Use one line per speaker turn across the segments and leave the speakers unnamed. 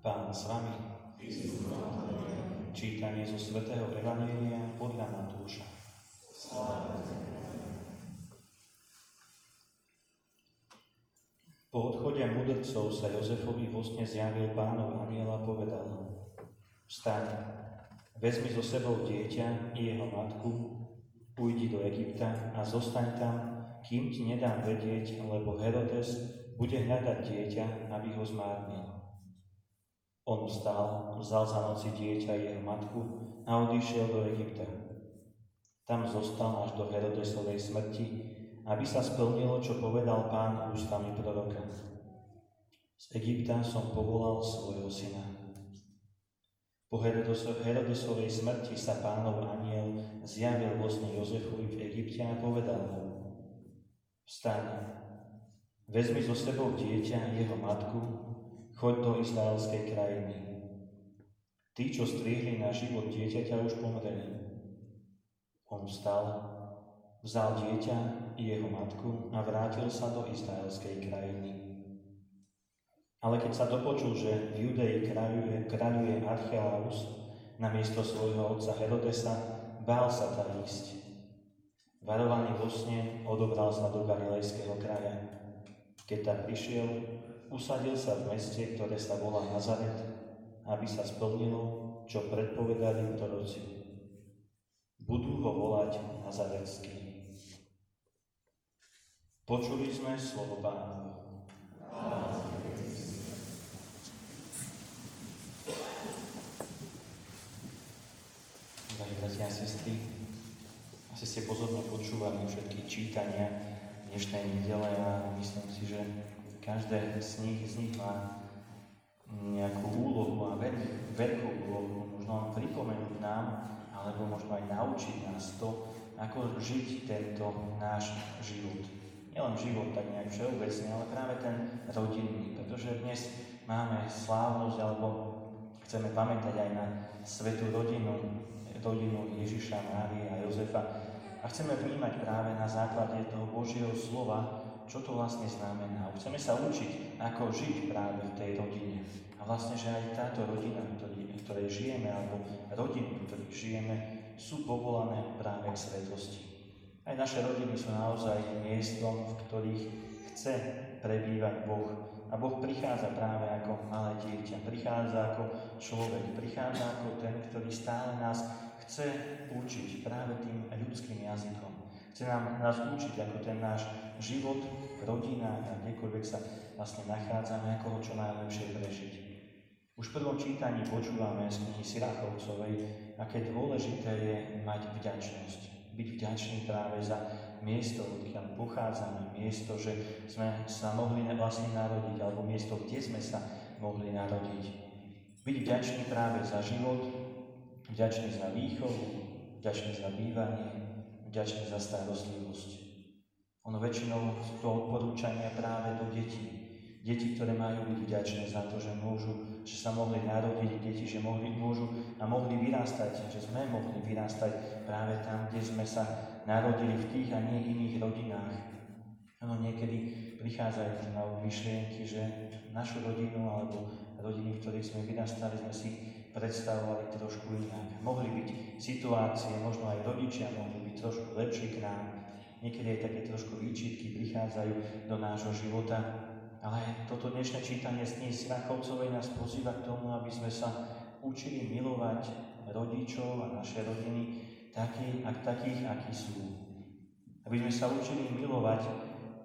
Pán s vami. Čítanie zo svätého Evanielia podľa Matúša. Po odchode mudrcov sa Jozefovi vo zjavil pánov aniel a povedal Vstaň, vezmi so sebou dieťa i jeho matku, ujdi do Egypta a zostaň tam, kým ti nedám vedieť, lebo Herodes bude hľadať dieťa, aby ho zmárnil. On vstal, vzal za noci dieťa a jeho matku a odišiel do Egypta. Tam zostal až do Herodesovej smrti, aby sa splnilo, čo povedal pán ústami proroka. Z Egypta som povolal svojho syna. Po Herodesovej smrti sa pánov aniel zjavil vlastne Jozefovi v Egypte a povedal mu, vstaň, Vezmi so sebou dieťa jeho matku, choď do izraelskej krajiny. Tí, čo striehli na život dieťaťa, už pomreli. On vstal, vzal dieťa i jeho matku a vrátil sa do izraelskej krajiny. Ale keď sa dopočul, že v Judei kráľuje, kráľuje Archelaus na miesto svojho otca Herodesa, bál sa tam ísť. Varovaný vo sne odobral sa do Galilejského kraja keď tam prišiel, usadil sa v meste, ktoré sa volá Nazaret, aby sa splnilo, čo predpovedali proroci. Budú ho volať Nazaretský. Počuli sme slovo Pánovo. Drahí bratia a sestry, asi ste pozorne počúvali všetky čítania dnešnej nedele a myslím si, že každé z nich, z nich má nejakú úlohu a veľmi veľkú úlohu, možno len pripomenúť nám, alebo možno aj naučiť nás to, ako žiť tento náš život. Nielen život tak nejak všeobecne, ale práve ten rodinný, pretože dnes máme slávnosť, alebo chceme pamätať aj na svetú rodinu, rodinu Ježiša, Márie a Jozefa, a chceme vnímať práve na základe toho Božieho slova, čo to vlastne znamená. Chceme sa učiť, ako žiť práve v tej rodine. A vlastne, že aj táto rodina, v ktorej žijeme, alebo rodiny, v ktorých žijeme, sú povolané práve k svetlosti. Aj naše rodiny sú naozaj miestom, v ktorých chce prebývať Boh. A Boh prichádza práve ako malé dieťa, prichádza ako človek, prichádza ako ten, ktorý stále nás chce učiť práve tým ľudským jazykom. Chce nám, nás učiť, ako ten náš život, rodina kdekoľvek sa vlastne nachádzame, ako ho čo najlepšie prežiť. Už v prvom čítaní počúvame z knihy Sirachovcovej, aké dôležité je mať vďačnosť. Byť vďačný práve za miesto, odkiaľ pochádzame, miesto, že sme sa mohli vlastne narodiť, alebo miesto, kde sme sa mohli narodiť. Byť vďačný práve za život, Vďačný za výchovu, vďačný za bývanie, vďačný za starostlivosť. Ono väčšinou to odporúčania práve do detí. Deti, ktoré majú byť vďačné za to, že môžu, že sa mohli narodiť, deti, že mohli, môžu a mohli vyrastať, že sme mohli vyrastať práve tam, kde sme sa narodili v tých a nie iných rodinách. Ono niekedy prichádzajú na myšlienky, že našu rodinu alebo rodiny, v ktorých sme vyrastali, sme si predstavovali trošku inak. Mohli byť situácie, možno aj rodičia mohli byť trošku lepší k nám. Niekedy aj také trošku výčitky prichádzajú do nášho života. Ale toto dnešné čítanie z knihy Srachovcovej nás pozýva k tomu, aby sme sa učili milovať rodičov a naše rodiny taký, ak takých, akí sú. Aby sme sa učili milovať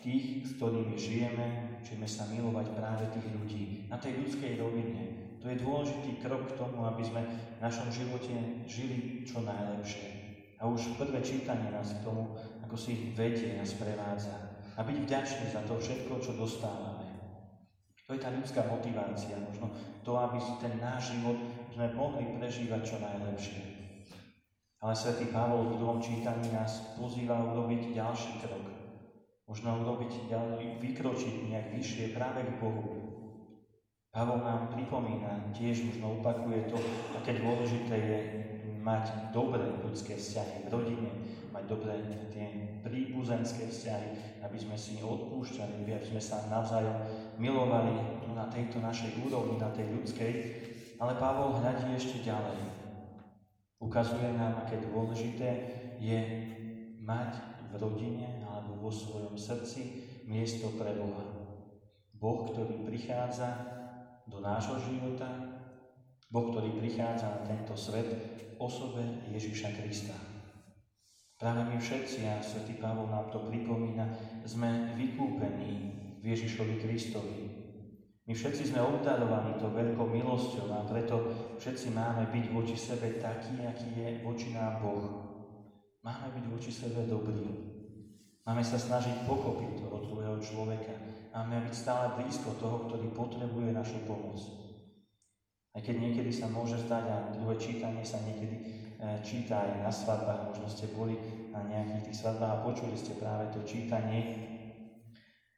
tých, s ktorými žijeme, učíme sa milovať práve tých ľudí na tej ľudskej rovine, to je dôležitý krok k tomu, aby sme v našom živote žili čo najlepšie. A už prvé čítanie nás k tomu, ako si vedie a sprevádza. A byť vďačný za to všetko, čo dostávame. To je tá ľudská motivácia, možno to, aby ten náš život sme mohli prežívať čo najlepšie. Ale svätý Pavol v druhom čítaní nás pozýva urobiť ďalší krok. Možno urobiť vykročiť nejak vyššie práve k Bohu, Pavol nám pripomína, tiež možno opakuje to, aké dôležité je mať dobré ľudské vzťahy v rodine, mať dobré tie príbuzenské vzťahy, aby sme si odpúšťali, aby sme sa navzájom milovali tu na tejto našej úrovni, na tej ľudskej, ale Pavol hľadí ešte ďalej. Ukazuje nám, aké dôležité je mať v rodine alebo vo svojom srdci miesto pre Boha. Boh, ktorý prichádza do nášho života, Boh, ktorý prichádza na tento svet v osobe Ježiša Krista. Práve my všetci, a svätý Pavol nám to pripomína, sme vykúpení v Ježišovi Kristovi. My všetci sme obdarovaní to veľkou milosťou a preto všetci máme byť voči sebe taký, aký je voči nám Boh. Máme byť voči sebe dobrí. Máme sa snažiť pochopiť toho druhého človeka. Máme byť stále blízko toho, ktorý potrebuje našu pomoc. Aj keď niekedy sa môže zdať, a druhé čítanie sa niekedy e, číta aj na svadbách, možno ste boli na nejakých tých svadbách a počuli ste práve to čítanie.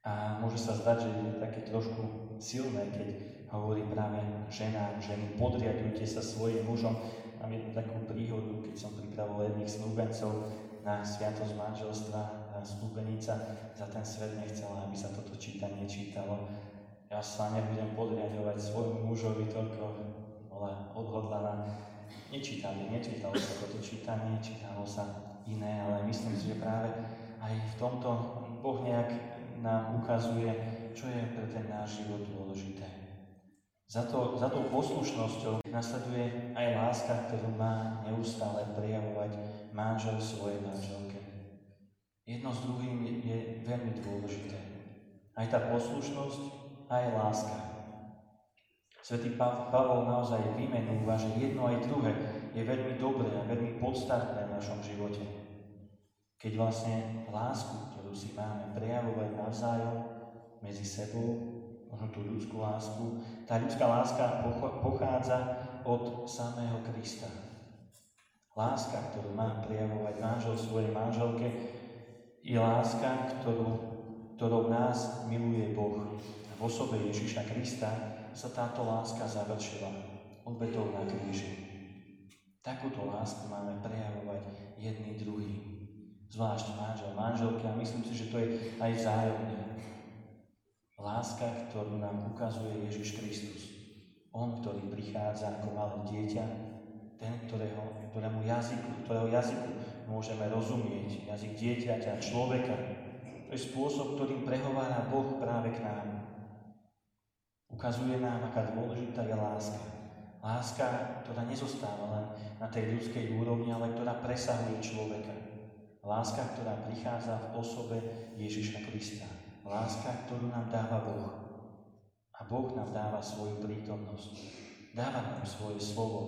A môže sa zdať, že je také trošku silné, keď hovorí práve žena, ženy, podriadujte sa svojim mužom. Mám jednu takú príhodu, keď som pripravoval jedných snúbencov na sviatosť manželstva, snúbenica za ten svet nechcela, aby sa toto čítanie čítalo ja sa nebudem podriadovať svojmu mužovi toľko, bola odhodlaná. Nečítali, nečítalo sa toto čítanie, čítalo sa iné, ale myslím si, že práve aj v tomto Boh nejak nám ukazuje, čo je pre ten náš život dôležité. Za, to, za tou poslušnosťou nasleduje aj láska, ktorú má neustále prejavovať manžel svojej manželke. Jedno s druhým je, je veľmi dôležité. Aj tá poslušnosť, aj láska. Svetý Pavol naozaj vymenúva, že jedno aj druhé je veľmi dobré a veľmi podstatné v našom živote. Keď vlastne lásku, ktorú si máme prejavovať navzájom medzi sebou, možno tú ľudskú lásku, tá ľudská láska pochádza od samého Krista. Láska, ktorú má prejavovať manžel svojej manželke, je láska, ktorú, ktorou nás miluje Boh v osobe Ježiša Krista sa táto láska završila obetou na kríži. Takúto lásku máme prejavovať jedný druhý. Zvlášť manžel, manželky a myslím si, že to je aj vzájomné. Láska, ktorú nám ukazuje Ježiš Kristus. On, ktorý prichádza ako malé dieťa, ten, ktorého, ktorému jazyku, ktorého jazyku môžeme rozumieť, jazyk dieťaťa, človeka. To je spôsob, ktorým prehovára Boh práve k nám. Ukazuje nám, aká dôležitá je láska. Láska, ktorá nezostáva len na tej ľudskej úrovni, ale ktorá presahuje človeka. Láska, ktorá prichádza v osobe Ježiša Krista. Láska, ktorú nám dáva Boh. A Boh nám dáva svoju prítomnosť. Dáva nám svoje slovo.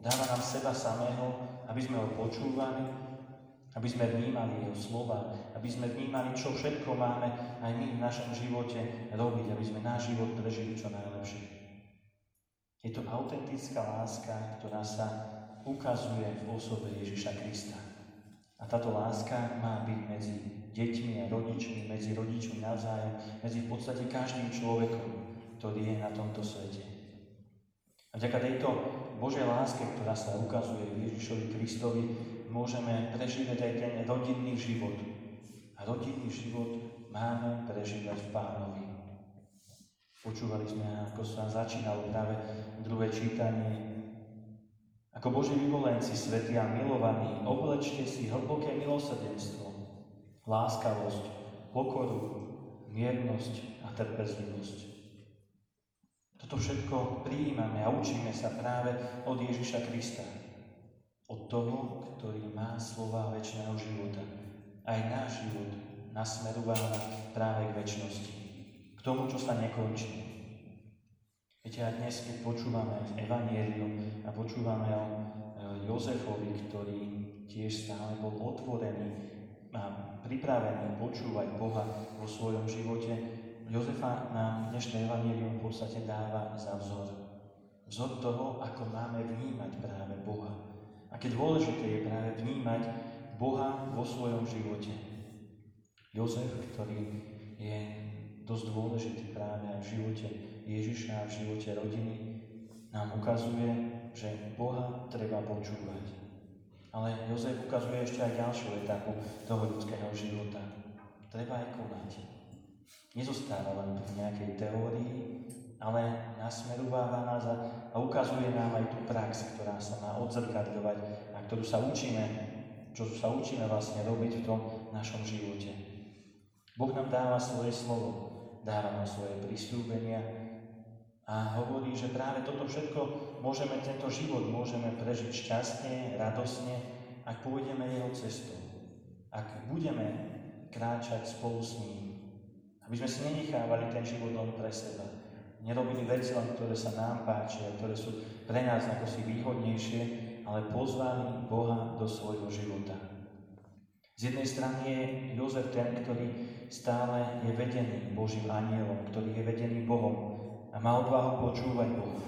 Dáva nám seba samého, aby sme ho počúvali, aby sme vnímali jeho slova, aby sme vnímali, čo všetko máme aj my v našom živote robiť, aby sme náš život prežili čo najlepšie. Je to autentická láska, ktorá sa ukazuje v osobe Ježiša Krista. A táto láska má byť medzi deťmi a rodičmi, medzi rodičmi navzájom, medzi v podstate každým človekom, ktorý je na tomto svete. A vďaka tejto Božej láske, ktorá sa ukazuje v Ježišovi Kristovi, môžeme prežívať aj ten rodinný život. A rodinný život máme prežívať v Pánovi. Počúvali sme, ako sa začínalo práve druhé čítanie. Ako Boží vyvolenci, svetí a milovaní, oblečte si hlboké milosrdenstvo, láskavosť, pokoru, miernosť a trpezlivosť. Toto všetko prijímame a učíme sa práve od Ježiša Krista. Od toho, ktorý má slova väčšného života. Aj náš život nasmerúva práve k väčšnosti. K tomu, čo sa nekončí. Viete, aj dnes, keď počúvame Evangelium a počúvame o e, Jozefovi, ktorý tiež stále bol otvorený a pripravený počúvať Boha vo svojom živote, Jozefa nám dnešné Evangelium v podstate dáva za vzor. Vzor toho, ako máme vnímať práve Boha Aké dôležité je práve vnímať Boha vo svojom živote. Jozef, ktorý je dosť dôležitý práve aj v živote Ježiša a v živote rodiny, nám ukazuje, že Boha treba počúvať. Ale Jozef ukazuje ešte aj ďalšiu etapu toho ľudského života. Treba aj konať. nezostáva len pri nejakej teórii, ale nasmerováva nás a, a ukazuje nám aj tú prax, ktorá sa má odzrkadľovať a ktorú sa učíme, čo sa učíme vlastne robiť v tom našom živote. Boh nám dáva svoje slovo, dáva nám svoje prisľúbenia a hovorí, že práve toto všetko môžeme, tento život môžeme prežiť šťastne, radosne, ak pôjdeme jeho cestou. Ak budeme kráčať spolu s ním. Aby sme si nenechávali ten život len pre seba. Nerobili veci len, ktoré sa nám páčia, ktoré sú pre nás ako si výhodnejšie, ale pozvali Boha do svojho života. Z jednej strany je Jozef ten, ktorý stále je vedený Božím anielom, ktorý je vedený Bohom a má odvahu počúvať Boha.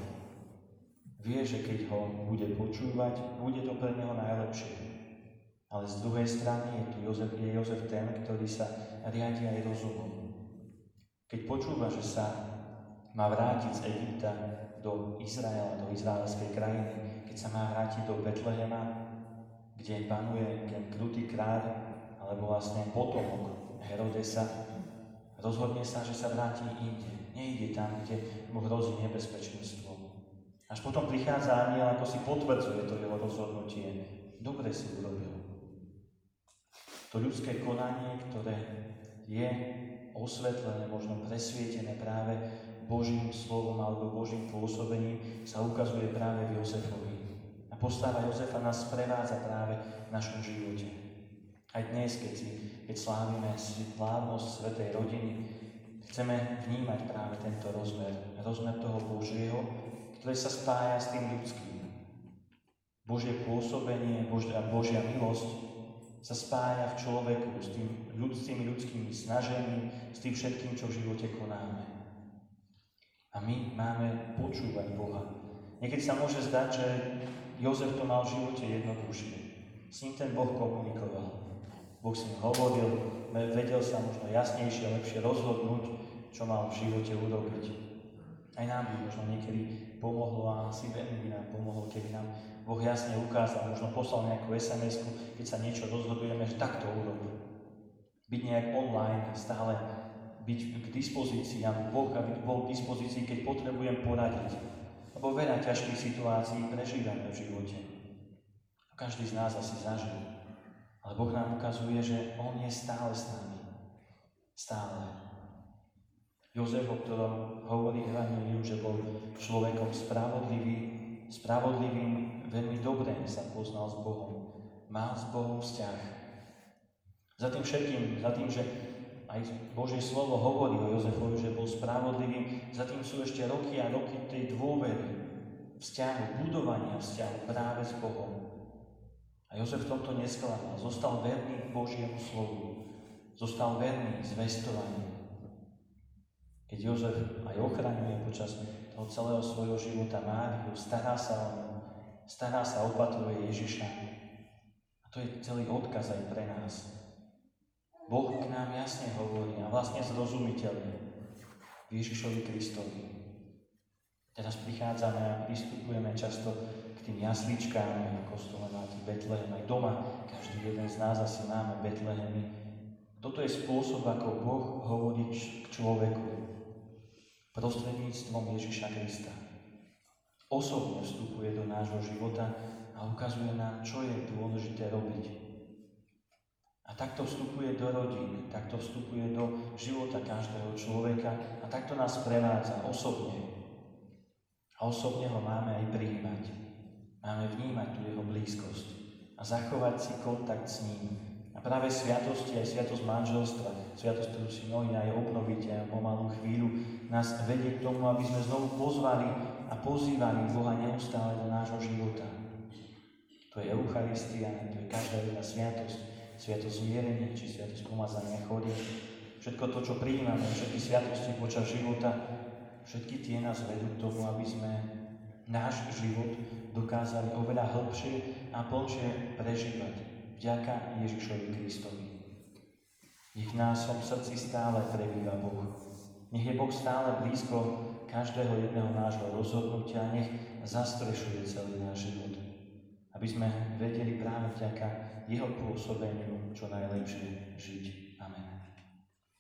Vie, že keď ho bude počúvať, bude to pre neho najlepšie. Ale z druhej strany je tu Jozef, je Jozef ten, ktorý sa riadi aj rozumom. Keď počúva, že sa má vrátiť z Egypta do Izraela, do izraelskej krajiny, keď sa má vrátiť do Betlehema, kde panuje ten krutý kráľ, alebo vlastne potomok Herodesa, rozhodne sa, že sa vráti inde. Nejde tam, kde mu hrozí nebezpečenstvo. Až potom prichádza aniel, ako si potvrdzuje to jeho rozhodnutie. Dobre si urobil. To ľudské konanie, ktoré je osvetlené, možno presvietené práve Božím slovom alebo Božím pôsobením, sa ukazuje práve v Jozefovi. A postava Jozefa nás sprevádza práve v našom živote. Aj dnes, keď, si, keď slávime slávnosť Svetej rodiny, chceme vnímať práve tento rozmer, rozmer toho Božieho, ktoré sa spája s tým ľudským. Božie pôsobenie, Božia, Božia milosť sa spája v človeku s, tým, s tými ľudskými snažením, s tým všetkým, čo v živote konáme. A my máme počúvať Boha. Niekedy sa môže zdať, že Jozef to mal v živote jednoduchšie. S ním ten Boh komunikoval. Boh s ním hovoril, vedel sa možno jasnejšie, lepšie rozhodnúť, čo mal v živote urobiť. Aj nám by možno niekedy pomohlo a asi veľmi by nám pomohlo, keby nám Boh jasne ukázal, možno poslal nejakú sms keď sa niečo rozhodujeme, že takto urobí. Byť nejak online, stále byť k dispozícii, aby Boh aby bol k dispozícii, keď potrebujem poradiť. Lebo veľa ťažkých situácií prežívame v živote. A každý z nás asi zažil. Ale Boh nám ukazuje, že On je stále s nami. Stále. Jozef, o ktorom hovorí Evangelium, že bol človekom spravodlivý, spravodlivým, veľmi dobre sa poznal s Bohom. Mal s Bohom vzťah. Za tým všetkým, za tým, že aj Božie slovo hovorí o Jozefovi, že bol spravodlivým, za tým sú ešte roky a roky tej dôvery, vzťahu, budovania vzťahu práve s Bohom. A Jozef v tomto nesklamal. Zostal verný Božiemu slovu. Zostal verný zvestovaniu. Keď Jozef aj ochraňuje počas toho celého svojho života Máriu, stará sa o ňu, stará sa, opatruje Ježiša. A to je celý odkaz aj pre nás. Boh k nám jasne hovorí a vlastne zrozumiteľne Ježišovi Kristovi. Teraz prichádzame a pristupujeme často k tým jasličkám, na kostole máte Betlehem, aj doma, každý jeden z nás asi máme Betlehemy. Toto je spôsob, ako Boh hovorí k človeku, prostredníctvom Ježiša Krista. Osobne vstupuje do nášho života a ukazuje nám, čo je dôležité robiť. A takto vstupuje do rodín, takto vstupuje do života každého človeka a takto nás prevádza osobne. A osobne ho máme aj prijímať. Máme vnímať tú jeho blízkosť a zachovať si kontakt s ním, práve sviatosti, aj sviatosť manželstva, sviatosť, ktorú si mnohí aj obnovíte a pomalú chvíľu, nás vedie k tomu, aby sme znovu pozvali a pozývali Boha neustále do nášho života. To je Eucharistia, to je každá jedna sviatosť, sviatosť zmierenia, či sviatosť pomazania chodí. Všetko to, čo prijímame, všetky sviatosti počas života, všetky tie nás vedú k tomu, aby sme náš život dokázali oveľa hĺbšie a plnšie prežívať vďaka Ježišovi Kristovi. Nech nás v srdci stále prebýva Boh. Nech je Boh stále blízko každého jedného nášho rozhodnutia, nech zastrešuje celý náš život. Aby sme vedeli práve vďaka Jeho pôsobeniu čo najlepšie žiť.